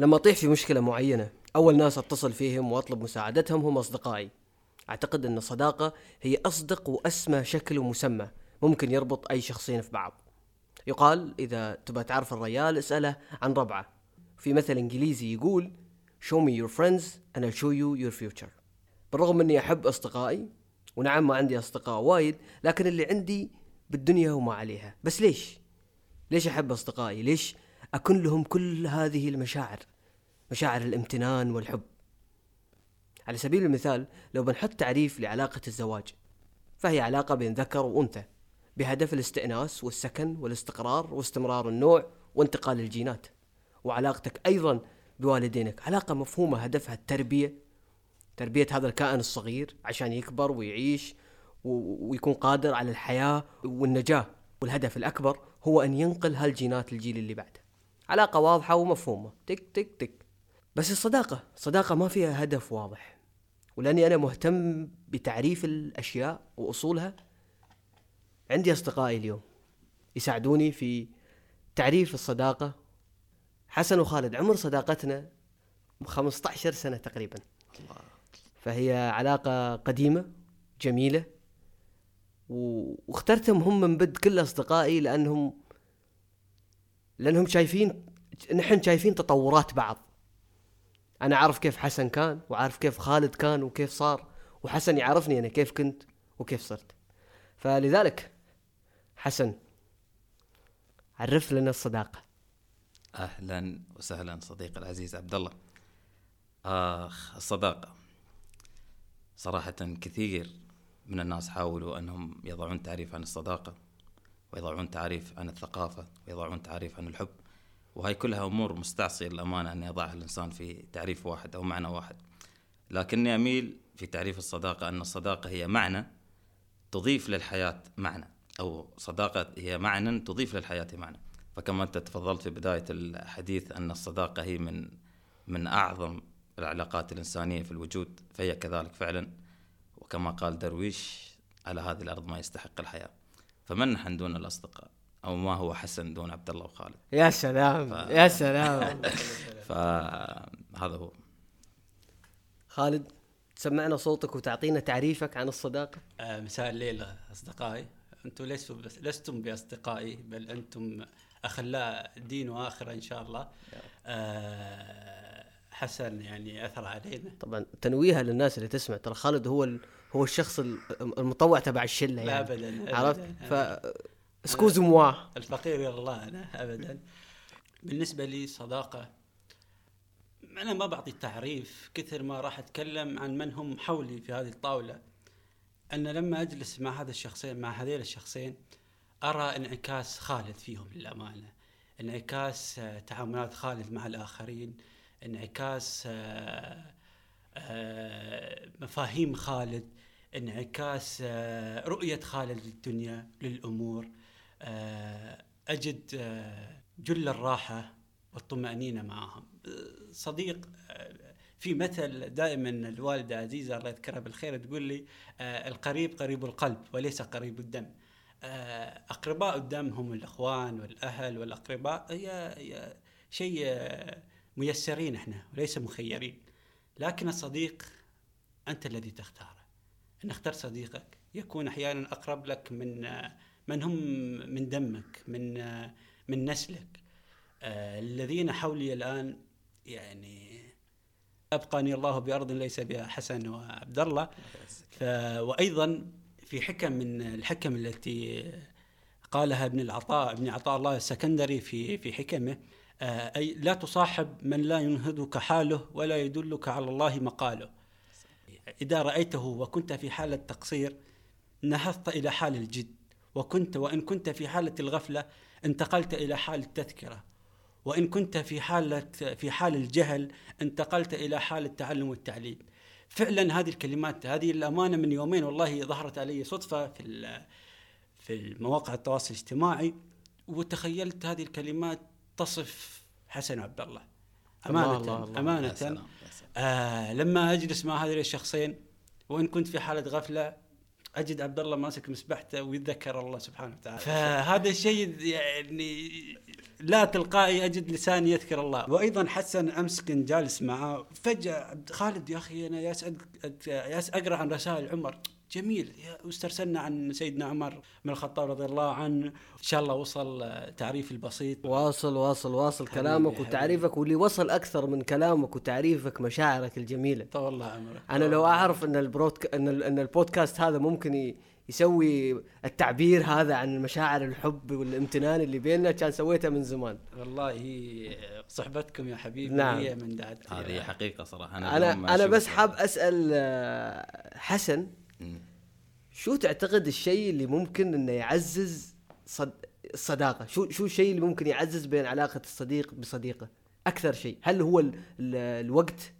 لما أطيح في مشكلة معينة أول ناس أتصل فيهم وأطلب مساعدتهم هم أصدقائي. أعتقد إن الصداقه هي أصدق وأسمى شكل ومسمى ممكن يربط أي شخصين في بعض. يقال إذا تبغى تعرف الريال اسأله عن ربعه. في مثل إنجليزي يقول show me your friends and I'll show you your future. بالرغم إني أحب أصدقائي ونعم ما عندي أصدقاء وايد لكن اللي عندي بالدنيا وما عليها. بس ليش؟ ليش أحب أصدقائي؟ ليش أكن لهم كل هذه المشاعر؟ مشاعر الامتنان والحب. على سبيل المثال لو بنحط تعريف لعلاقة الزواج فهي علاقة بين ذكر وأنثى بهدف الاستئناس والسكن والاستقرار واستمرار النوع وانتقال الجينات وعلاقتك أيضا بوالدينك. علاقة مفهومة هدفها التربية تربية هذا الكائن الصغير عشان يكبر ويعيش ويكون قادر على الحياة والنجاة. والهدف الأكبر هو أن ينقل هالجينات للجيل اللي بعده. علاقة واضحة ومفهومة. تك تك تك. بس الصداقة صداقة ما فيها هدف واضح. ولأني أنا مهتم بتعريف الأشياء وأصولها عندي أصدقائي اليوم يساعدوني في تعريف الصداقة. حسن وخالد عمر صداقتنا 15 سنة تقريبا. فهي علاقة قديمة جميلة واخترتهم هم من بد كل أصدقائي لانهم لأنهم شايفين نحن شايفين تطورات بعض. أنا أعرف كيف حسن كان وعارف كيف خالد كان وكيف صار. وحسن يعرفني أنا كيف كنت وكيف صرت. فلذلك حسن عرف لنا الصداقة. أهلا وسهلا صديقي العزيز عبد الله آخ الصداقة صراحة كثير من الناس حاولوا أنهم يضعون تعريف عن الصداقة ويضعون تعريف عن الثقافة ويضعون تعريف عن الحب. وهي كلها أمور مستعصية للأمانة أن يضعها الإنسان في تعريف واحد أو معنى واحد. لكني أميل في تعريف الصداقة أن الصداقة هي معنى تضيف للحياة معنى أو صداقة هي معنى تضيف للحياة معنى. فكما أنت تفضلت في بداية الحديث أن الصداقة هي من من أعظم العلاقات الإنسانية في الوجود فهي كذلك فعلا. وكما قال درويش على هذه الأرض ما يستحق الحياة. فمن نحن دون الأصدقاء؟ أو ما هو حسن دون عبد الله وخالد. يا سلام ف... يا سلام. فهذا هو. خالد تسمعنا صوتك وتعطينا تعريفك عن الصداقة. آه مساء الليل أصدقائي. أنتم ليسوا لستم بأصدقائي بل أنتم أخلاء دين واخره إن شاء الله. آه حسن يعني أثر علينا. طبعا تنويها للناس اللي تسمع. ترى خالد هو هو الشخص المطوع تبع الشلة يعني. لا ابدا عرفت؟ ف سكوز موا الفقير الله أنا ابدا. بالنسبة لي صداقة أنا ما بعطي تعريف كثر ما راح أتكلم عن من هم حولي في هذه الطاولة. أن لما أجلس مع هذا الشخصين مع هذين الشخصين أرى انعكاس خالد فيهم للأمانة. انعكاس آه، تعاملات خالد مع الآخرين انعكاس آه، آه، مفاهيم خالد انعكاس رؤية خالد للدنيا للأمور. أجد آه، جل الراحة والطمأنينة معهم. صديق آه، في مثل دائما الوالدة عزيزة الله يذكرها بالخير تقول لي القريب قريب القلب وليس قريب الدم. أقرباء الدم هم الإخوان والأهل والأقرباء. هي, شيء ميسرين إحنا وليس مخيرين. لكن الصديق أنت الذي تختاره. إن اخترت صديقك يكون أحيانا أقرب لك من من هم من دمك من من نسلك. آه، الذين حولي الآن يعني أبقاني الله بأرض ليس بها حسن وعبد الله. وأيضا في حكم من الحكم التي قالها ابن العطاء ابن عطاء الله السكندري في في حكمه آه، أي لا تصاحب من لا ينهضك حاله ولا يدلك على الله مقاله. إذا رأيته وكنت في حالة تقصير نهضت إلى حال الجد. وكنت وإن كنت في حالة الغفلة انتقلت إلى حال التذكرة وإن كنت في حالة في حال الجهل انتقلت إلى حال التعلم والتعليم فعلا هذه الكلمات هذه الأمانة من يومين والله ظهرت علي صدفة في في المواقع التواصل الاجتماعي وتخيلت هذه الكلمات تصف حسن عبد الله أمانة الله الله أمانة يا سلام. يا سلام. آه لما أجلس مع هذين الشخصين وإن كنت في حالة غفلة أجد عبد الله ماسك مسبحته ويتذكر الله سبحانه وتعالى. فهذا الشيء يعني لا تلقائي أجد لساني يذكر الله. وأيضا حسن امس كنت جالس معاه فجأة خالد يا أخي أنا ياس أد- ياس أقرأ عن رسائل عمر. جميل. يا- واسترسلنا عن سيدنا عمر بن الخطاب رضي الله عنه. إن شاء الله وصل تعريف البسيط. واصل واصل واصل حبيبي، كلامك حبيبي. وتعريفك واللي وصل أكثر من كلامك وتعريفك مشاعرك الجميلة. طول الله عمرك. أنا لو أعرف إن البرودك... إن ال- إن البودكاست هذا ممكن ي... يسوي التعبير هذا عن مشاعر الحب والامتنان اللي بيننا كان سويته من زمان. والله صحبتكم يا حبيبي نعم. هي من دعت هذه حقيقة صراحة. أنا أنا أشوف- بس حاب أسأل آه، حسن. شو تعتقد الشيء اللي ممكن إنه يعزز صد... الصداقة؟ شو شو الشيء اللي ممكن يعزز بين علاقة الصديق بصديقه؟ أكثر شيء. هل هو ال... ال... الوقت؟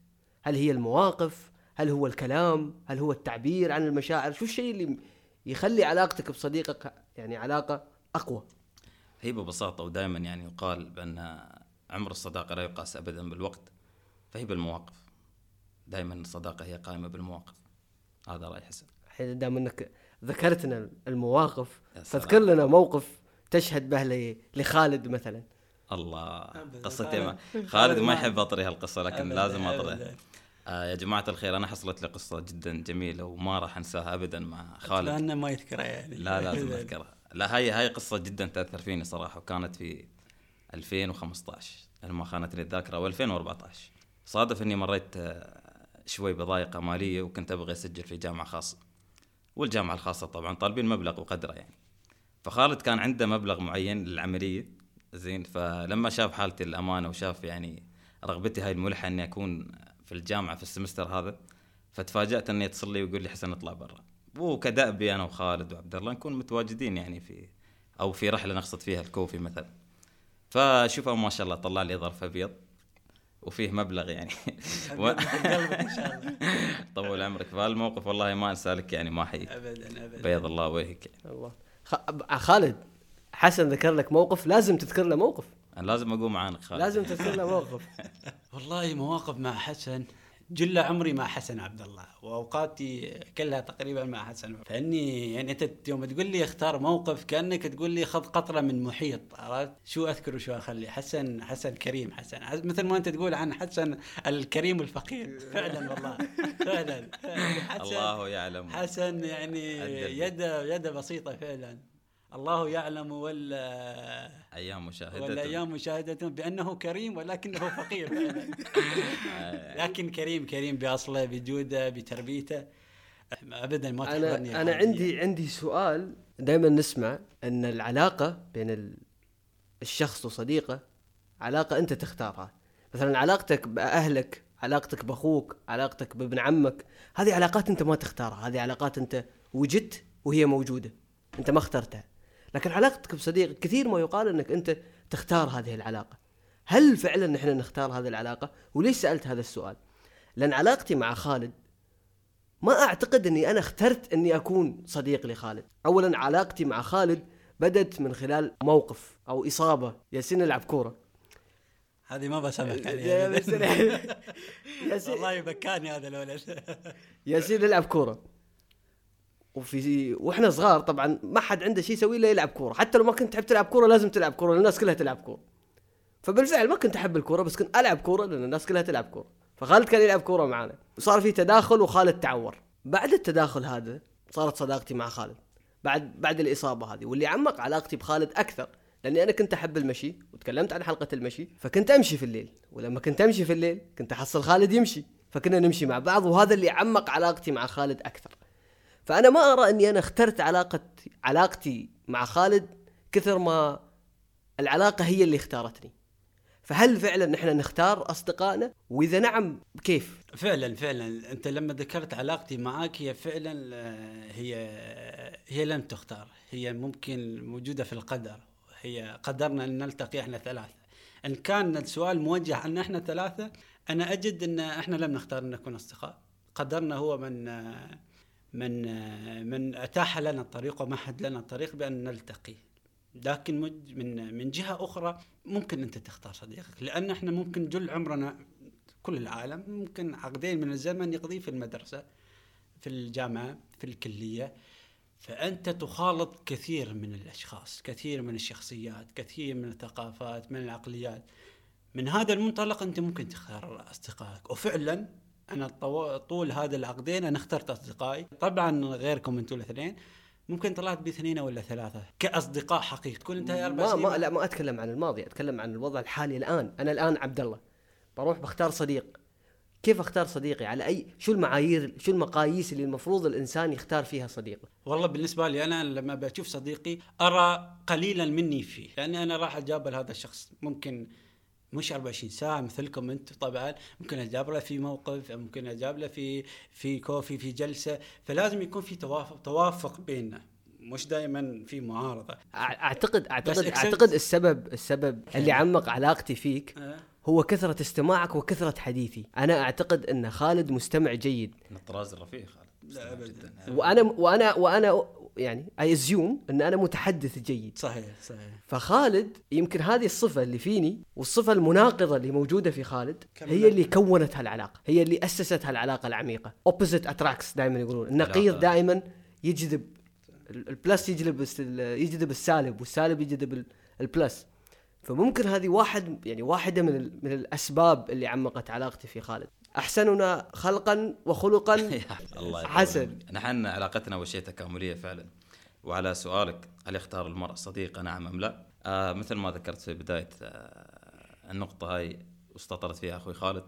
هل هي المواقف؟ هل هو الكلام؟ هل هو التعبير عن المشاعر؟ شو الشيء اللي يخلي علاقتك بصديقك يعني علاقة أقوى؟ هي ببساطة ودائما يعني يقال بأن عمر الصداقة لا يقاس أبدا بالوقت فهي بالمواقف. دائما الصداقة هي قائمة بالمواقف. هذا رأي حسن. الحين دام إنك ذكرتنا المواقف. فاذكر لنا موقف تشهد به لخالد مثلا. الله. قصتي ما خالد- خالد ما يحب أطريها القصة لكن أبداً، لازم أبداً. أطريها آه يا جماعة الخير أنا حصلت لي قصة جدا جميلة وما راح أنساها أبدا مع خالد. أتمنى ما يذكرها يعني. لا لازم أذكرها. لا هاي هاي قصة جدا تأثر فيني صراحة وكانت في 2015 أنا ما خانتني الذاكرة أو 2014 صادف إني مريت آه، شوي بضائقه ماليه وكنت أبغى أسجل في جامعة خاصة. والجامعة الخاصة طبعا طالبين مبلغ وقدره يعني. فخالد كان عنده مبلغ معين للعملية زين فلما شاف حالتي الامانه وشاف يعني رغبتي هاي الملحة إني أكون في الجامعة في السمستر هذا فتفاجأت انه يتصل لي ويقول لي حسن اطلع برا. وكدأبي أنا وخالد وعبد الله نكون متواجدين يعني في أو في رحلة نقصد فيها الكوفي مثلا. فشوفوا ما شاء الله طلع لي ظرف أبيض. وفيه مبلغ يعني. و... قلبك إن شاء الله. طول عمرك فهالموقف والله ما انسى لك يعني ما أحييك. ابدا ابدا. بيض الله وجهك يعني. الله. خ... خالد حسن ذكر لك موقف؟ لازم تذكر له موقف. أنا لازم أقوم معاك خالد. لازم تذكر له موقف. والله مواقف مع حسن. جل عمري مع حسن عبد الله وأوقاتي كلها تقريبا مع حسن. فإني يعني أنت يوم تقول لي اختار موقف كأنك تقول لي خذ قطرة من محيط عرفت؟ شو أذكر وشو أخلي؟ حسن حسن كريم حسن. حس- مثل ما أنت تقول عن حسن الكريم الفقير. فعلا والله. فعلا حسن الله يعلم حسن يعني. يده يده بسيطة فعلا. الله يعلم ولا أيام مشاهدة. والايام مشاهدة بأنه كريم ولكنه فقير. لكن كريم كريم بأصله بجوده بتربيته. ابدا ما أنا أنا. عندي عندي سؤال. دائما نسمع أن العلاقة بين ال- الشخص وصديقه علاقة أنت تختارها. مثلا علاقتك بأهلك علاقتك بأخوك علاقتك بابن عمك هذه علاقات أنت ما تختارها. هذه علاقات أنت وجدت وهي موجودة. أنت ما اخترتها. لكن علاقتك بصديق كثير ما يقال إنك أنت تختار هذه العلاقة. هل فعلا نحن نختار هذه العلاقة؟ وليش سألت هذا السؤال؟ لأن علاقتي مع خالد ما أعتقد إني أنا اخترت إني أكون صديق لخالد. اولا علاقتي مع خالد بدت من خلال موقف أو إصابة. ياسين نلعب كورة. هذه ما بسامحك عليها ياسين ياسين والله بكاني هذا الولد ياسين يلعب كورة. وفي وإحنا صغار طبعا ما حد عنده شيء يسوي إلا يلعب كورة. حتى لو ما كنت تحب تلعب كورة لازم تلعب كورة الناس كلها تلعب كورة. فبالفعل ما كنت أحب الكورة بس كنت ألعب كورة لأن الناس كلها تلعب كورة. فخالد كان يلعب كورة معنا وصار في تداخل وخالد تعور. بعد التداخل هذا صارت صداقتي مع خالد. بعد بعد الإصابة هذه واللي عمق علاقتي بخالد أكثر لأني أنا كنت أحب المشي وتكلمت عن حلقة المشي فكنت أمشي في الليل. ولما كنت أمشي في الليل كنت أحصل خالد يمشي فكنا نمشي مع بعض وهذا اللي عمق علاقتي مع خالد أكثر. فأنا ما أرى أني أنا اخترت علاقه علاقتي مع خالد كثر ما العلاقة هي اللي اختارتني. فهل فعلا نحن نختار أصدقائنا؟ وإذا نعم كيف؟ فعلا فعلا. أنت لما ذكرت علاقتي معك هي فعلا آه، هي هي لم تختار. هي ممكن موجودة في القدر. هي قدرنا أن نلتقي إحنا ثلاثة. إن كان السؤال موجه عن إحنا ثلاثة أنا أجد إن إحنا لم نختار أن نكون أصدقاء. قدرنا هو من آه، من من أتاح لنا الطريق ومهد لنا الطريق بأن نلتقي. لكن من من جهة أخرى ممكن أنت تختار صديقك لأن إحنا ممكن جل عمرنا كل العالم ممكن عقدين من الزمن يقضيه في المدرسة في الجامعة في الكلية. فأنت تخالط كثير من الأشخاص كثير من الشخصيات كثير من الثقافات من العقليات. من هذا المنطلق أنت ممكن تختار أصدقائك. وفعلا أنا طو- طول هذا العقدين أنا اخترت اصدقائي. طبعا غيركم أنتم الاثنين. ممكن طلعت باثنين ولا ثلاثة. كأصدقاء حقيقي. تكون أنت أربع ما سنين ما لا ما أتكلم عن الماضي أتكلم عن الوضع الحالي الآن. أنا الآن عبد الله. بروح بختار صديق. كيف أختار صديقي؟ على اي شو المعايير شو المقاييس اللي المفروض الإنسان يختار فيها صديقه والله بالنسبة لي أنا لما بشوف صديقي أرى قليلا مني فيه. لأني أنا راح اتجابل هذا الشخص. ممكن مش 24 ساعة مثلكم أنتم طبعا ممكن اتجابله في موقف ممكن اتجابله في في كوفي في جلسة فلازم يكون في توافق توافق بيننا مش دائما في معارضة. أعتقد أعتقد أعتقد السبب السبب اللي عمق علاقتي فيك أه؟ هو كثرة استماعك وكثرة حديثي. أنا أعتقد أن خالد مستمع جيد. من الطراز الرفيع خالد. لا أبداً. جدا. وأنا وأنا وأنا يعني I assume أن أنا متحدث جيد. صحيح صحيح. فخالد يمكن هذه الصفة اللي فيني والصفة المناقضة اللي موجودة في خالد. هي اللي كونت هالعلاقة هي اللي أسست هالعلاقة العميقة. Opposite attracts دائما يقولون. النقيض. دائما يجذب ال- ال plus يجلب يجذب السالب والسالب يجذب ال- البلس فممكن هذه واحد يعني واحدة من ال- من الأسباب اللي عمقت علاقتي في خالد. أحسننا خلقا وخلقا الله حسن. نحن علاقتنا اول شيء تكاملية فعلا. وعلى سؤالك هل يختار المرء صديقه نعم أم لا؟ آه مثل ما ذكرت في بداية آه النقطة هاي واستطرت فيها أخوي خالد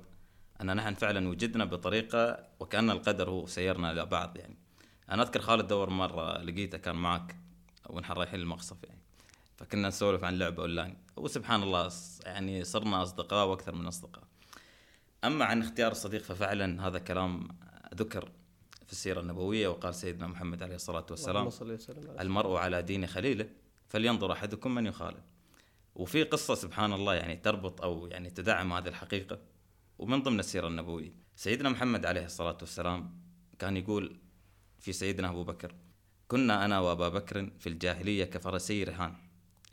أن نحن فعلا وجدنا بطريقة وكأن القدر هو سيرنا إلى بعض يعني. أنا أذكر خالد دور مرة لقيته كان معك ونحن رايحين المقصف يعني. فكنا نسولف عن لعبة أونلاين. وسبحان الله يعني صرنا أصدقاء وأكثر من أصدقاء. أما عن اختيار الصديق ففعلا هذا كلام ذكر في السيرة النبوية وقال سيدنا محمد عليه الصلاة والسلام المرء على دين خليله فلينظر أحدكم من يخالف. وفي قصة سبحان الله يعني تربط أو يعني تدعم هذه الحقيقة ومن ضمن السيرة النبوية. سيدنا محمد عليه الصلاة والسلام كان يقول في سيدنا أبو بكر كنا أنا وأبا بكر في الجاهلية كفرسي رهان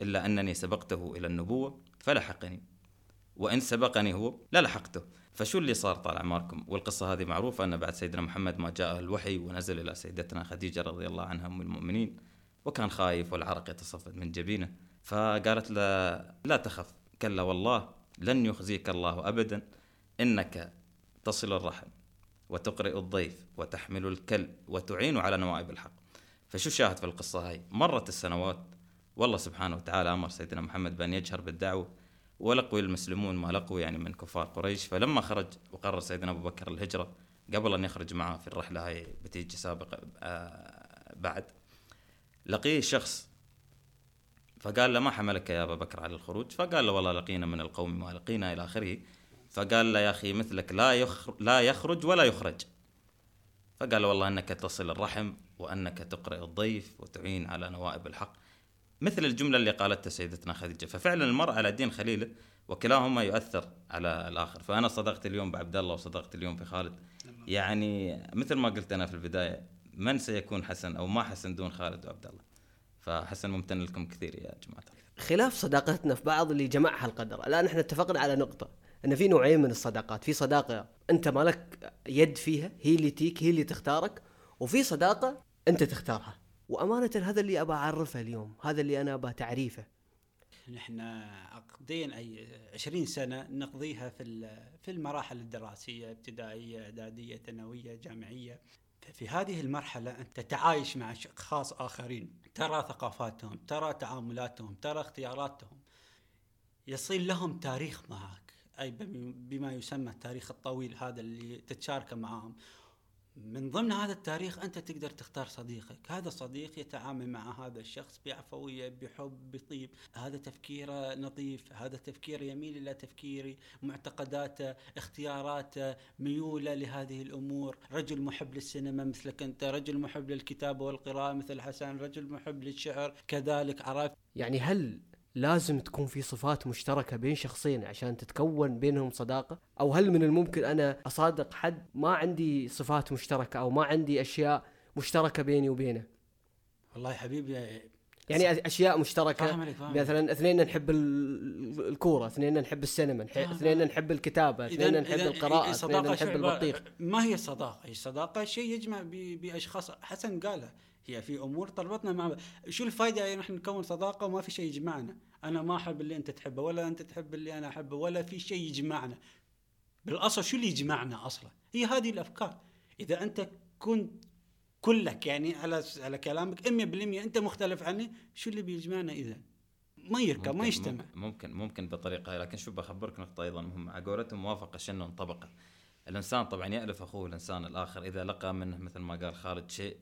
إلا أنني سبقته إلى النبوة فلحقني وإن سبقني هو للحقته. فشو اللي صار طال عماركم والقصة هذه معروفة أن بعد سيدنا محمد ما جاء الوحي ونزل إلى سيدتنا خديجة رضي الله عنها أم المؤمنين وكان خايف والعرق يتصفد من جبينه فقالت له لا تخف كلا والله لن يخزيك الله ابدا إنك تصل الرحم وتقرئ الضيف وتحمل الكل وتعين على نوائب الحق. فشو شاهد في القصة هاي؟ مرت السنوات والله سبحانه وتعالى أمر سيدنا محمد بأن يجهر بالدعوة ولقوا المسلمون ما لقوا يعني من كفار قريش. فلما خرج وقرر سيدنا أبو بكر الهجرة قبل أن يخرج معه في الرحلة هاي بتيجي سابقة آه بعد لقيه شخص. فقال له ما حملك يا أبا بكر على الخروج؟ فقال له والله لقينا من القوم ما لقينا إلى آخره. فقال له يا أخي مثلك لا لا يخرج ولا يخرج. فقال له والله أنك تصل الرحم وأنك تقرئ الضيف وتعين على نوائب الحق. مثل الجملة اللي قالتها سيدتنا خديجة ففعلا المرء على دين خليله وكلاهما يؤثر على الآخر. فأنا صدقت اليوم بعبد الله وصدقت اليوم في خالد. يعني مثل ما قلت أنا في البداية من سيكون حسن أو ما حسن دون خالد وعبد الله؟ فحسن ممتن لكم كثير يا الخير خلاف صداقتنا في بعض اللي جمعها القدر. الآن إحنا اتفقنا على نقطة إن في نوعين من الصداقات. في صداقة أنت مالك يد فيها هي اللي تيك هي اللي تختارك وفي صداقة أنت تختارها. وأمانة هذا اللي أبى أعرفه اليوم هذا اللي أنا أبى تعريفه. نحن عقدين أي 20 سنة نقضيها في في المراحل الدراسية ابتدائية إعدادية ثانوية جامعية. في هذه المرحلة أنت تتعايش مع أشخاص آخرين ترى ثقافاتهم ترى تعاملاتهم ترى اختياراتهم. يصير لهم تاريخ معك بم- بما يسمى التاريخ الطويل هذا اللي تتشاركه معهم. من ضمن هذا التاريخ أنت تقدر تختار صديقك. هذا الصديق يتعامل مع هذا الشخص بعفوية بحب بطيب. هذا تفكيره نظيف هذا تفكيره يميل إلى تفكيري معتقداته اختياراته ميوله لهذه الأمور. رجل محب للسينما مثلك أنت رجل محب للكتابة والقراءة مثل حسن رجل محب للشعر كذلك عرفت؟ يعني هل لازم تكون في صفات مشتركة بين شخصين عشان تتكون بينهم صداقة أو هل من الممكن أنا أصادق حد ما عندي صفات مشتركة أو ما عندي أشياء مشتركة بيني وبينه والله يا حبيبي يعني أشياء مشتركة عليك، فاهم. مثلا اثنين نحب ال- الكورة اثنين نحب السينما فاهم. اثنين نحب الكتابة اثنين نحب القراءة اثنين نحب البطيخ ما هي الصداقة؟ هي الصداقة شيء يجمع ب- بأشخاص حسن قالها هي في أمور تربطنا مع شو الفائدة يعني نحن نكون صداقة وما في شيء يجمعنا؟ أنا ما أحب اللي أنت تحبه ولا أنت تحب اللي أنا أحبه ولا في شيء يجمعنا. بالأصل شو اللي يجمعنا أصلا؟ هي هذه الأفكار. إذا أنت كنت كلك يعني على على كلامك 100% أنت مختلف عني شو اللي بيجمعنا إذا؟ ما يركب ما يجتمع. ممكن ممكن بطريقة لكن شوف بخبرك نقطة أيضا مهمة. على قولتهم موافقة شنو طبقه الإنسان طبعا يألف أخوه الإنسان الآخر إذا لقى منه مثل ما قال خالد شيء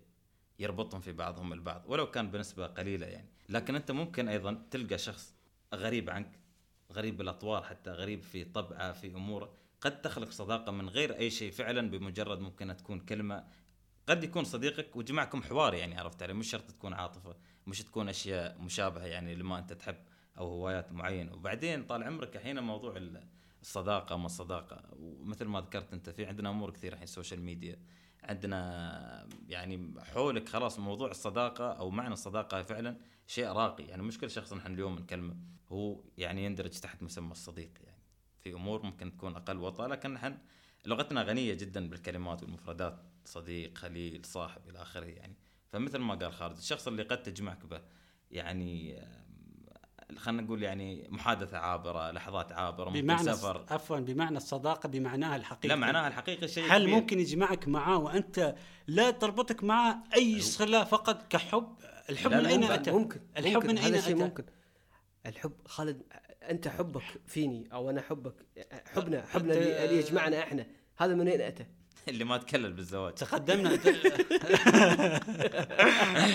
يربطهم في بعضهم البعض ولو كان بنسبة قليلة يعني. لكن أنت ممكن أيضا تلقى شخص غريب عنك غريب بالأطوار حتى غريب في طبعه في أموره. قد تخلق صداقة من غير أي شيء فعلا بمجرد ممكن تكون كلمة. قد يكون صديقك وجمعكم حوار يعني عرفت علي؟ مش شرط تكون عاطفة مش تكون أشياء مشابهة يعني لما أنت تحب أو هوايات معينة. وبعدين طال عمرك الحين موضوع ال- الصداقة ما الصداقة. ومثل ما ذكرت أنت في عندنا أمور كثيرة الحين السوشيال ميديا عندنا يعني حولك خلاص موضوع الصداقة أو معنى الصداقة فعلا شيء راقي. يعني مش كل شخص نحن اليوم نكلمه. هو يعني يندرج تحت مسمى الصديق يعني. في أمور ممكن تكون أقل وطأة لكن نحن لغتنا غنية جدا بالكلمات والمفردات صديق خليل صاحب إلى آخره يعني. فمثل ما قال خالد الشخص اللي قد تجمعك به يعني آم، خلينا نقول يعني محادثة عابرة لحظات عابرة ممكن بمعنى سفر. عفوا بمعنى الصداقة بمعناها الحقيقي لا معناها الحقيقي شيء هل كبير. ممكن يجمعك معاه وأنت لا تربطك معه أي صله فقط كحب؟ الحب لا، من أين ممكن- أتى؟ ممكن الحب ممكن من أين أتى؟ ممكن. الحب خالد أنت حبك فيني أو أنا حبك؟ حبنا حبنا اللي يجمعنا إحنا. هذا من وين أتى؟ اللي ما تكلل بالزواج. تقدمنا.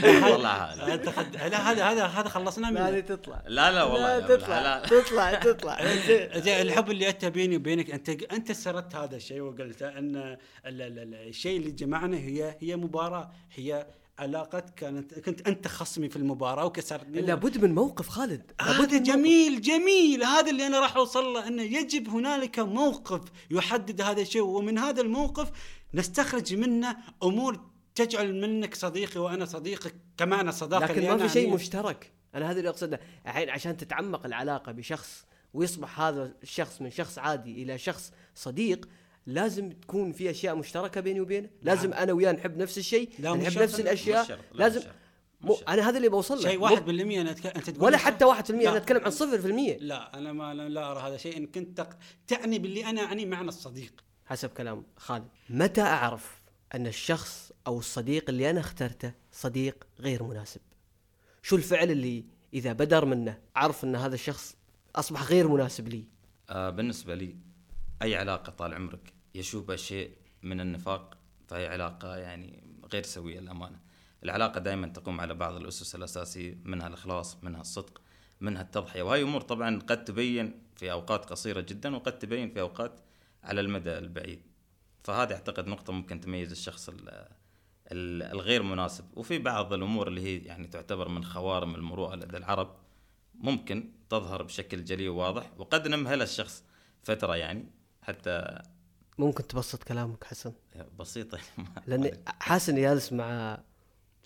والله. لا هذا هذا هذا خلصنا هذه منه تطلع. لا لا والله تطلع. تطلع تطلع. الحب اللي اتى بيني وبينك أنت أنت سردت هذا الشيء وقلت أن ال- ال- ال- الشيء اللي جمعنا هي هي مباراة هي علاقه كانت كنت أنت خصمي في المباراة وكسرتني لابد من موقف خالد لابد هذا جميل جميل. هذا اللي أنا راح أوصل له إنه يجب هنالك موقف يحدد هذا الشيء. ومن هذا الموقف نستخرج منه أمور تجعل منك صديقي وأنا صديقك كمعنى صداقه لكن ما في شيء أعنيه. مشترك. أنا هذا اللي أقصده. الحين عشان تتعمق العلاقة بشخص ويصبح هذا الشخص من شخص عادي إلى شخص صديق لازم تكون في أشياء مشتركة بيني وبينه. لازم أنا وياه نحب نفس الشيء نحب نفس الأشياء. لازم مش شرط، مش مو. أنا هذا اللي بوصل له. شيء مو- واحد بالمية أنا أتك... أنت تقول ولا حتى 1% لا. أنا أتكلم عن 0% لا أنا ما لا, لا أرى هذا شيء. إن كنت تق... تعني باللي أنا أعني معنى الصديق. حسب كلام خالد. متى أعرف أن الشخص أو الصديق اللي أنا اخترته صديق غير مناسب؟ شو الفعل اللي إذا بدر منه اعرف أن هذا الشخص أصبح غير مناسب لي؟ آه بالنسبة لي أي علاقة طال عمرك؟ يشوبها شيء من النفاق فهي علاقة يعني غير سوية الأمانة العلاقة دائما تقوم على بعض الأسس الأساسية منها الإخلاص منها الصدق منها التضحية. وهي أمور طبعا قد تبين في أوقات قصيرة جدا وقد تبين في أوقات على المدى البعيد. فهذه أعتقد نقطة ممكن تميز الشخص ال- ال- الغير مناسب. وفي بعض الأمور اللي هي يعني تعتبر من خوارم المروءة لدى العرب ممكن تظهر بشكل جلي وواضح وقد نمهل الشخص فترة يعني حتى ممكن تبسط كلامك حسن. بسيطة لاني حاسس إني جالس مع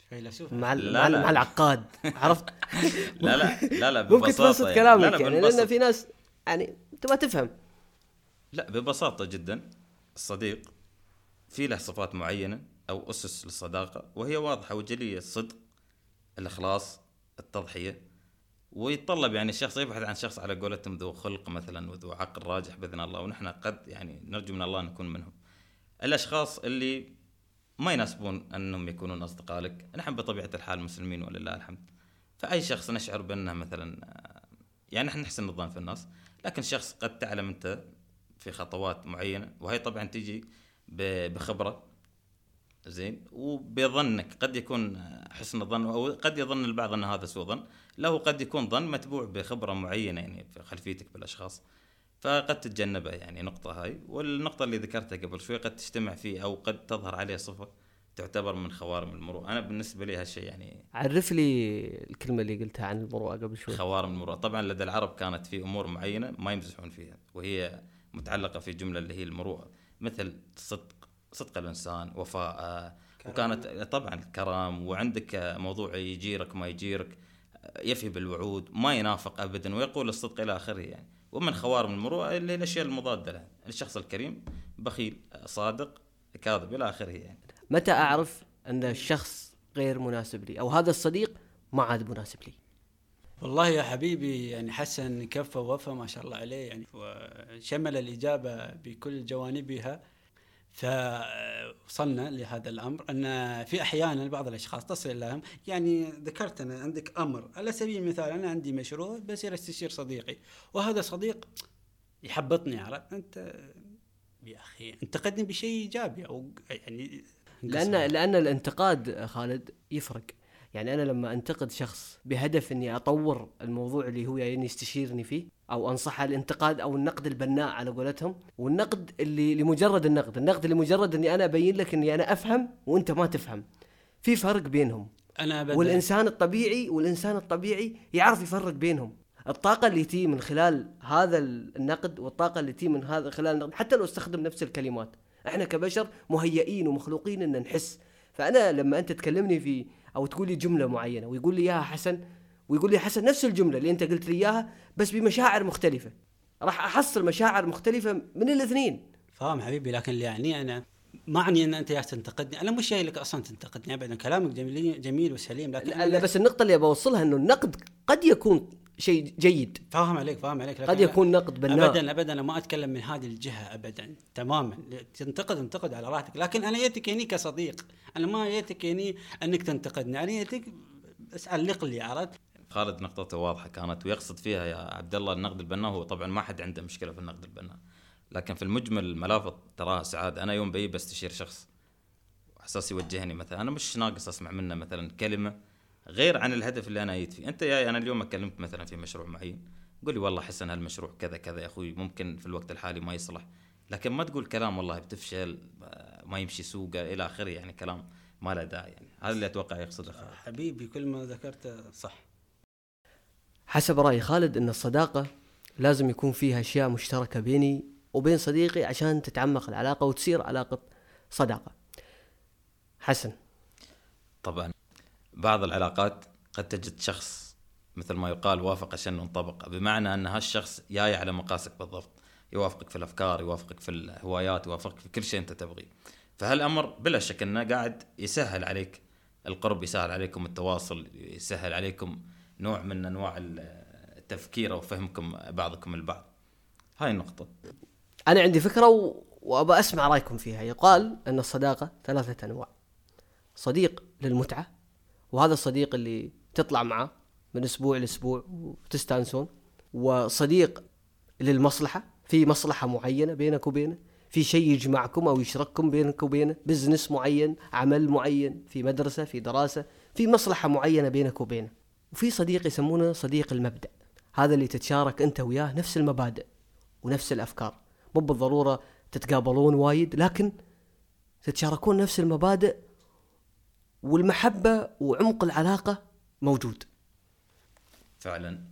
فيلسوف مع لا، مع, لا. مع العقاد. عرفت؟ لا لا لا لا ممكن ببساطة تبسط يعني. كلامك لا لا يعني بنبسط. لأن في ناس يعني تبغى تفهم. لا ببساطة جدا. الصديق في له صفات معينة أو أسس للصداقة وهي واضحة وجلية. الصدق الإخلاص التضحية. ويتطلب يعني الشخص يبحث عن شخص على قولتهم ذو خلق مثلا وذو عقل راجح بإذن الله ونحن قد يعني نرجو من الله نكون منهم. الأشخاص اللي ما يناسبون أنهم يكونون أصدقاء لك نحن بطبيعة الحال مسلمين ولله الحمد. فأي شخص نشعر بأنه مثلا يعني نحن نحسن الظن في الناس لكن شخص قد تعلم أنت في خطوات معينة وهي طبعا تيجي ب- بخبرة زين؟ وبظنك قد يكون حسن الظن أو قد يظن البعض أن هذا سوء ظن. له قد يكون ظن متبوع بخبرة معينة يعني في خلفيتك بالأشخاص فقد تتجنبه يعني نقطه هاي. والنقطة اللي ذكرتها قبل شوي قد تجتمع فيه أو قد تظهر عليه صفة تعتبر من خوارم المروءة. أنا بالنسبة لي هالشيء يعني عرف لي الكلمة اللي قلتها عن المروءة قبل شوي. خوارم المروءة. طبعا لدى العرب كانت في أمور معينة ما يمزحون فيها وهي متعلقة في جملة اللي هي المروءة مثل صدق صدق الإنسان وفاء. وكانت طبعا كرم وعندك موضوع يجيرك ما يجيرك يفي بالوعود ما ينافق ابدا ويقول الصدق إلى آخره يعني. ومن خوارم المروءة اللي هي الاشياء المضادة لها الشخص الكريم بخيل صادق كاذب إلى آخره يعني. متى أعرف أن الشخص غير مناسب لي؟ أو هذا الصديق ما عاد مناسب لي؟ والله يا حبيبي يعني حسن كفى ووفى ما شاء الله عليه يعني وشمل الإجابة بكل جوانبها. فوصلنا لهذا الأمر أن في أحيانا بعض الأشخاص تصل لهم يعني ذكرت أنا عندك أمر على سبيل المثال أنا عندي مشروع بصير استشير صديقي وهذا صديق يحبطني عرفت؟ أنت يا أخي انتقدني بشيء إيجابي أو يعني لأن لأن الانتقاد خالد يفرق. يعني أنا لما أنتقد شخص بهدف إني أطور الموضوع اللي هو يعني يستشيرني فيه أو انصحه الانتقاد أو النقد البناء على قولتهم. والنقد اللي لمجرد النقد النقد لمجرد إني أنا أبين لك إني أنا أفهم وأنت ما تفهم. في فرق بينهم. أنا بدأ. والإنسان الطبيعي والإنسان الطبيعي يعرف يفرق بينهم. الطاقة اللي تجي من خلال هذا النقد والطاقة اللي تجي من هذا خلال النقد حتى لو استخدم نفس الكلمات. إحنا كبشر مهيئين ومخلوقين إن نحس. فأنا لما أنت تكلمني في أو تقول لي جملة معينة ويقول لي اياها حسن ويقول لي حسن نفس الجملة اللي أنت قلت لي إياها بس بمشاعر مختلفة. راح احصل مشاعر مختلفة من الاثنين. فاهم حبيبي لكن اللي يعني أنا ما اعني إن أنت جالس تنتقدني. أنا مش جاي لك أصلا تنتقدني ابدا كلامك جميل جميل وسليم لكن لا, لا بس النقطة اللي بوصلها إنه النقد قد يكون شيء جيد. فاهم عليك فاهم عليك قد يكون نقد بناء ابدا ابدا أنا ما أتكلم من هذه الجهة ابدا تماما. تنتقد انتقد على راحتك. لكن أنا جيتك هني كصديق. أنا ما جيتك هني أنك تنتقدني. أنا جيتك بس علق لي عرفت؟ خالد نقطته واضحة كانت ويقصد فيها يا عبد الله النقد البناء هو طبعا ما حد عنده مشكلة في النقد البناء. لكن في المجمل الملافظ تراها سعادة. أنا يوم بي بستشير شخص احساس يوجهني مثلا أنا مش ناقص أسمع منه مثلا كلمة غير عن الهدف اللي أنا جيت فيه. أنت يا أنا اليوم أكلمك مثلا في مشروع معين قول لي والله حسن هالمشروع كذا كذا يا أخوي ممكن في الوقت الحالي ما يصلح. لكن ما تقول كلام والله بتفشل ما يمشي سوقه إلى آخره يعني كلام ما له داعي يعني. هذا اللي أتوقع يقصده خالد. حبيبي كل ما ذكرته صح. حسب رأي خالد إن الصداقة لازم يكون فيها أشياء مشتركة بيني وبين صديقي عشان تتعمق العلاقة وتصير علاقة صداقة. حسن. طبعا. بعض العلاقات قد تجد شخص مثل ما يقال وافق شن انطبق بمعنى إن هالشخص جاي على مقاسك بالضبط يوافقك في الأفكار يوافقك في الهوايات يوافقك في كل شيء أنت تبغيه. فهالأمر بلا شك إنه قاعد يسهل عليك القرب يسهل عليكم التواصل يسهل عليكم نوع من أنواع التفكير أو فهمكم بعضكم البعض. هاي النقطة. أنا عندي فكرة و... وابى أسمع رأيكم فيها. يقال أن الصداقة ثلاثة أنواع. صديق للمتعة وهذا الصديق اللي تطلع معه من أسبوع لاسبوع وتستانسون وصديق للمصلحة في مصلحة معينة بينك وبينه في شيء يجمعكم أو يشرككم بينك وبينه بزنس معين عمل معين في مدرسة في دراسة في مصلحة معينة بينك وبينه. وفي صديق يسمونه صديق المبدأ. هذا اللي تتشارك أنت وياه نفس المبادئ ونفس الأفكار. مو بالضرورة تتقابلون وايد لكن تتشاركون نفس المبادئ والمحبة وعمق العلاقة موجود. فعلا.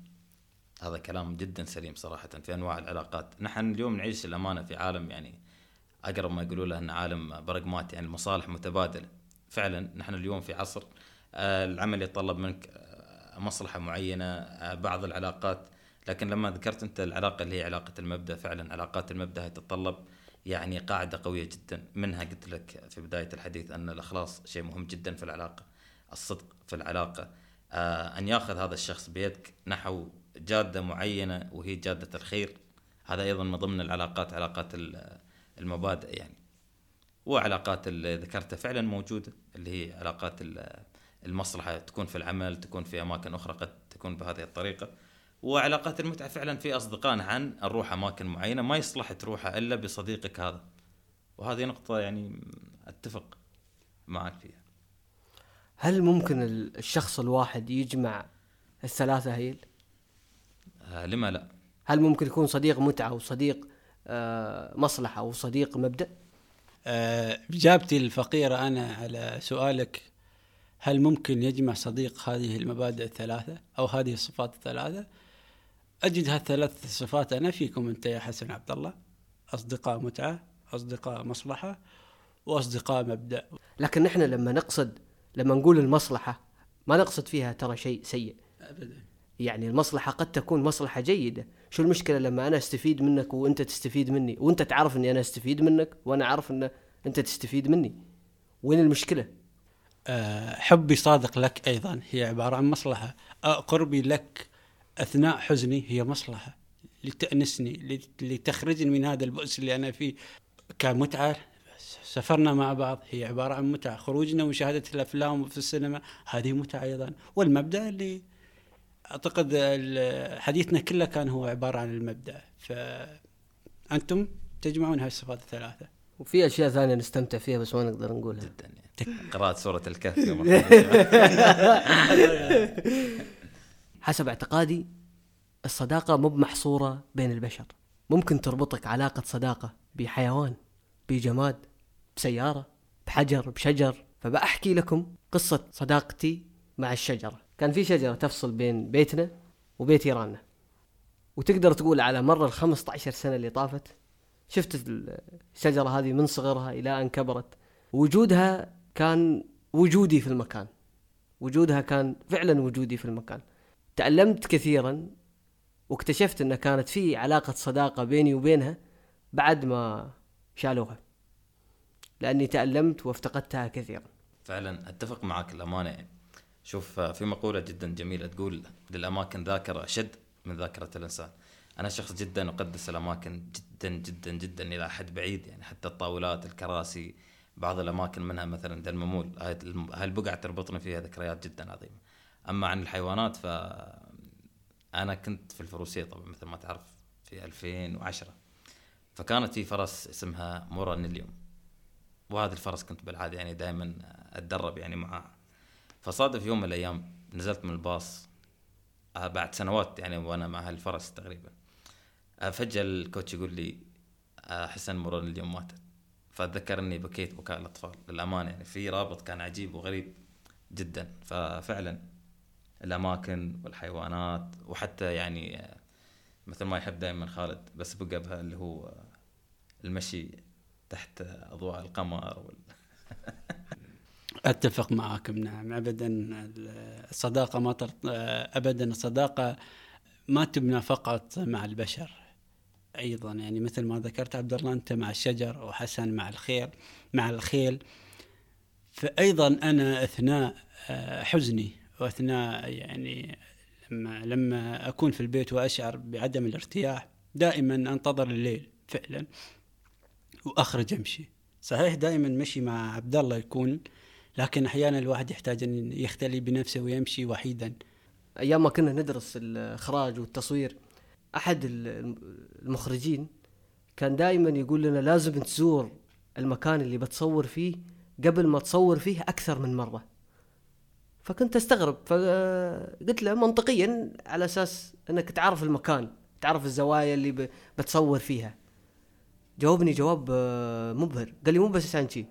هذا كلام جدا سليم صراحة في أنواع العلاقات. نحن اليوم نعيش الأمانة في عالم يعني أقرب ما يقولوا له أن عالم برقمات يعني المصالح متبادلة. فعلا نحن اليوم في عصر آه، العمل يتطلب منك مصلحة معينة آه، بعض العلاقات. لكن لما ذكرت أنت العلاقة اللي هي علاقة المبدأ فعلا علاقات المبدأ تتطلب يعني قاعدة قوية جدا. منها قلت لك في بداية الحديث أن الإخلاص شيء مهم جدا في العلاقة الصدق في العلاقة. آه أن يأخذ هذا الشخص بيدك نحو جادة معينة وهي جادة الخير هذا أيضا من ضمن العلاقات علاقات المبادئ يعني. وعلاقات اللي ذكرتها فعلا موجودة اللي هي علاقات المصلحة تكون في العمل تكون في أماكن أخرى قد تكون بهذه الطريقة. وعلاقات المتعة فعلا في اصدقائنا عن نروح أماكن معينة ما يصلح تروحها إلا بصديقك هذا. وهذه نقطة يعني أتفق معك فيها. هل ممكن الشخص الواحد يجمع الثلاثة هيل؟ آه لما لا. هل ممكن يكون صديق متعة وصديق آه مصلحة وصديق مبدأ؟ آه، إجابتي الفقيرة أنا على سؤالك هل ممكن يجمع صديق هذه المبادئ الثلاثة أو هذه الصفات الثلاثة؟ أجد هالثلاث صفات. أنا فيكم أنت يا حسن عبد الله أصدقاء متعة أصدقاء مصلحة وأصدقاء مبدأ. لكن نحن لما نقصد لما نقول المصلحة ما نقصد فيها ترى شيء سيء. ابدا. يعني المصلحة قد تكون مصلحة جيدة. شو المشكلة لما أنا أستفيد منك وأنت تستفيد مني؟ وأنت تعرف أني أنا أستفيد منك وأنا أعرف أن أنت تستفيد مني. وين المشكلة؟ حبي صادق لك أيضا هي عبارة عن مصلحة. آه، قربي لك أثناء حزني هي مصلحة. لتأنسني لت- لتخرجني من هذا البؤس اللي أنا فيه كمتعة. سافرنا مع بعض هي عبارة عن متعة. خروجنا ومشاهدة الأفلام في السينما هذه متعة أيضا. والمبدأ اللي أعتقد ال- حديثنا كله كان هو عبارة عن المبدأ. فانتم تجمعون هذه الصفات الثلاثة. وفي أشياء ثانية نستمتع فيها بس ما نقدر نقولها. جدا. يعني قراءة سورة الكهف. حسب اعتقادي الصداقة مو محصورة بين البشر. ممكن تربطك علاقة صداقة بحيوان بجماد بسيارة بحجر بشجر. فبأحكي لكم قصة صداقتي مع الشجرة. كان في شجرة تفصل بين بيتنا وبيت جيراننا وتقدر تقول على مر ال 15 سنة اللي طافت شفت الشجرة هذه من صغرها إلى أن كبرت. وجودها كان وجودي في المكان. وجودها كان فعلا وجودي في المكان. تألمت كثيرا واكتشفت إن كانت في علاقة صداقة بيني وبينها بعد ما شالوها. لأني تألمت وافتقدتها كثيرا. فعلا أتفق معك يعني شوف آه، في مقولة جدا جميلة تقول للأماكن ذاكرة أشد من ذاكرة الإنسان. أنا شخص جدا أقدس الأماكن جدا جدا جدا إلى حد بعيد يعني حتى الطاولات الكراسي بعض الأماكن منها مثلا دلممول. هاي البقعة تربطني فيها ذكريات جدا عظيمة. أما عن الحيوانات ف أنا كنت في الفروسية طبعا مثل ما تعرف في 2010 فكانت في فرس اسمها مورا نيليوم وهذا الفرس كنت بالعادة يعني دائما أتدرب يعني معاه. فصادف يوم من الأيام نزلت من الباص آه، بعد سنوات يعني وأنا مع هالفرس تقريبا. آه، فجأة الكوتش يقول لي آه، حسن مرون اليوم ماتت. فاتذكر اني بكيت بكاء الأطفال. للأمانة يعني في رابط كان عجيب وغريب جدا. ففعلا الأماكن والحيوانات وحتى يعني آه، مثل ما يحب دائما خالد بس بقى بها اللي هو آه، المشي تحت أضواء القمر وال... أتفق معاكم نعم. ابدا الصداقة ما تر... ابدا الصداقة ما تبنى فقط مع البشر. أيضا. يعني مثل ما ذكرت عبد الله أنت مع الشجر وحسن مع الخيل مع الخيل. فايضا أنا أثناء آه، حزني وأثناء يعني لما لما أكون في البيت وأشعر بعدم الارتياح دائما أنتظر الليل فعلا وأخرج أمشي. صحيح دائما مشي مع عبد الله يكون لكن أحيانا الواحد يحتاج أن يختلي بنفسه ويمشي وحيدا. أيام ما كنا ندرس الإخراج والتصوير أحد ال- المخرجين كان دائما يقول لنا لازم تزور المكان اللي بتصور فيه قبل ما تصور فيه أكثر من مرة. فكنت أستغرب فقلت له منطقيا على أساس أنك تعرف المكان تعرف الزوايا اللي بتصور فيها. جاوبني جواب آه، مبهر. قال لي مو بس عن شي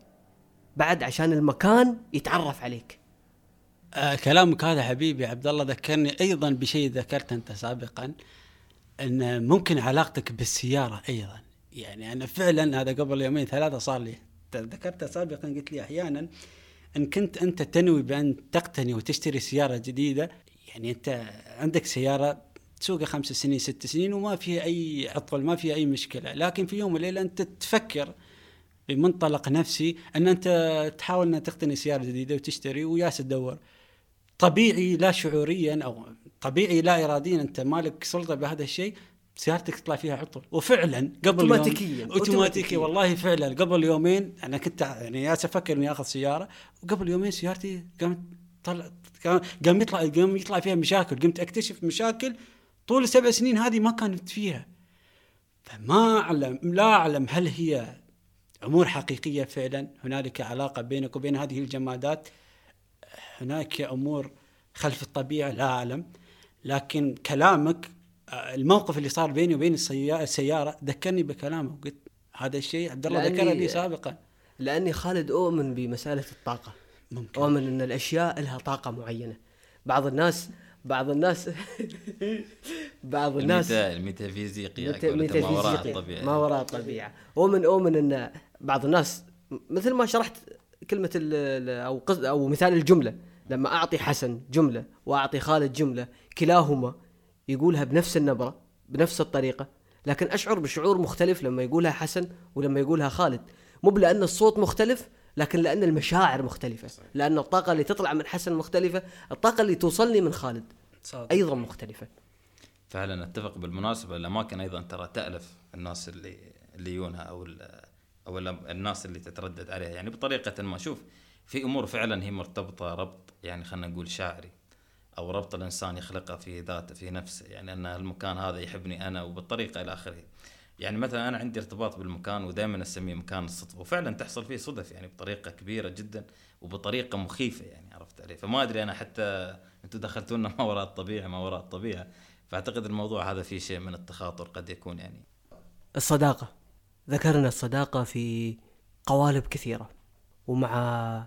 بعد عشان المكان يتعرف عليك. آه كلامك هذا حبيبي عبد الله ذكرني أيضا بشيء ذكرته أنت سابقا. إن ممكن علاقتك بالسيارة أيضا. يعني أنا فعلا هذا قبل يومين ثلاثة صار لي ذكرته سابقا قلت لي أحيانا إن كنت أنت تنوي بأن تقتني وتشتري سيارة جديدة يعني أنت عندك سيارة تسوقها خمس سنين ست سنين وما فيها أي عطل ما فيها أي مشكلة. لكن في يوم وليلة أنت تفكر بمنطلق نفسي إن أنت تحاول ان تقتني سيارة جديدة وتشتري وياس تدور. طبيعي لا شعوريا أو طبيعي لا اراديا أنت مالك سلطة بهذا الشيء سيارتك تطلع فيها عطل. وفعلا قبل يوم- أوتوماتيكياً. اوتوماتيكي أوتوماتيكياً. والله فعلا قبل يومين أنا كنت يعني ياس أفكر إني آخذ سيارة وقبل يومين سيارتي قامت طلع قام يطلع قام يطلع فيها مشاكل. قمت أكتشف مشاكل طول السبع سنين هذه ما كانت فيها. فما اعلم لا أعلم هل هي أمور حقيقية فعلا. هنالك علاقة بينك وبين هذه الجمادات. هناك أمور خلف الطبيعة لا أعلم. لكن كلامك آه، الموقف اللي صار بيني وبين السيا- السيارة ذكرني بكلامه. قلت هذا الشيء عبد الله ذكره لي سابقا. لأني خالد أؤمن بمسألة الطاقة. ممكن. أؤمن إن الأشياء لها طاقة معينة. بعض الناس بعض الناس بعض الناس الميتا الميتافيزيقي ميتا- قولته ما وراء ميتافيزيقي الطبيعة ما وراء الطبيعة. أؤمن أؤمن إن بعض الناس مثل ما شرحت كلمة أو أو مثال الجملة. لما أعطي حسن جملة وأعطي خالد جملة كلاهما يقولها بنفس النبرة بنفس الطريقة. لكن أشعر بشعور مختلف لما يقولها حسن ولما يقولها خالد. مو لأن الصوت مختلف لكن لأن المشاعر مختلفة. لأن الطاقة اللي تطلع من حسن مختلفة الطاقة اللي توصلني من خالد صادق. أيضا مختلفة. فعلا أتفق بالمناسبة. الأماكن أيضا ترى تألف الناس اللي اللي يجونها أو ال- أو ال- الناس اللي تتردد عليها. يعني بطريقة ما. شوف في أمور فعلا هي مرتبطة ربط يعني خلينا نقول شاعري أو ربط الإنسان يخلقه في ذاته في نفسه. يعني أن المكان هذا يحبني أنا وبالطريقة إلى آخره. يعني مثلا أنا عندي ارتباط بالمكان ودائما أسميه مكان الصدفة وفعلا تحصل فيه صدف يعني بطريقة كبيرة جدا وبطريقة مخيفة يعني عرفت علي؟ فما أدري أنا حتى أنتم دخلتونا ما وراء الطبيعة ما وراء الطبيعة. فأعتقد الموضوع هذا فيه شيء من التخاطر قد يكون يعني. الصداقة. ذكرنا الصداقة في قوالب كثيرة ومع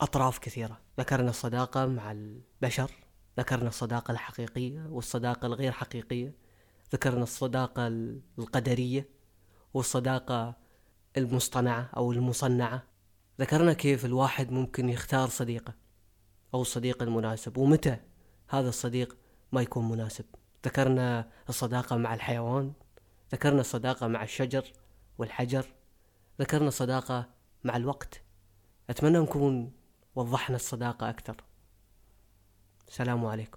أطراف كثيرة. ذكرنا الصداقة مع البشر ذكرنا الصداقة الحقيقية والصداقة الغير حقيقية ذكرنا الصداقة القدرية والصداقة المصطنعة أو المصنعة. ذكرنا كيف الواحد ممكن يختار صديقة أو الصديق المناسب ومتى هذا الصديق ما يكون مناسب. ذكرنا الصداقة مع الحيوان ذكرنا الصداقة مع الشجر والحجر ذكرنا الصداقة مع الوقت. أتمنى نكون وضحنا الصداقة أكثر. السلام عليكم.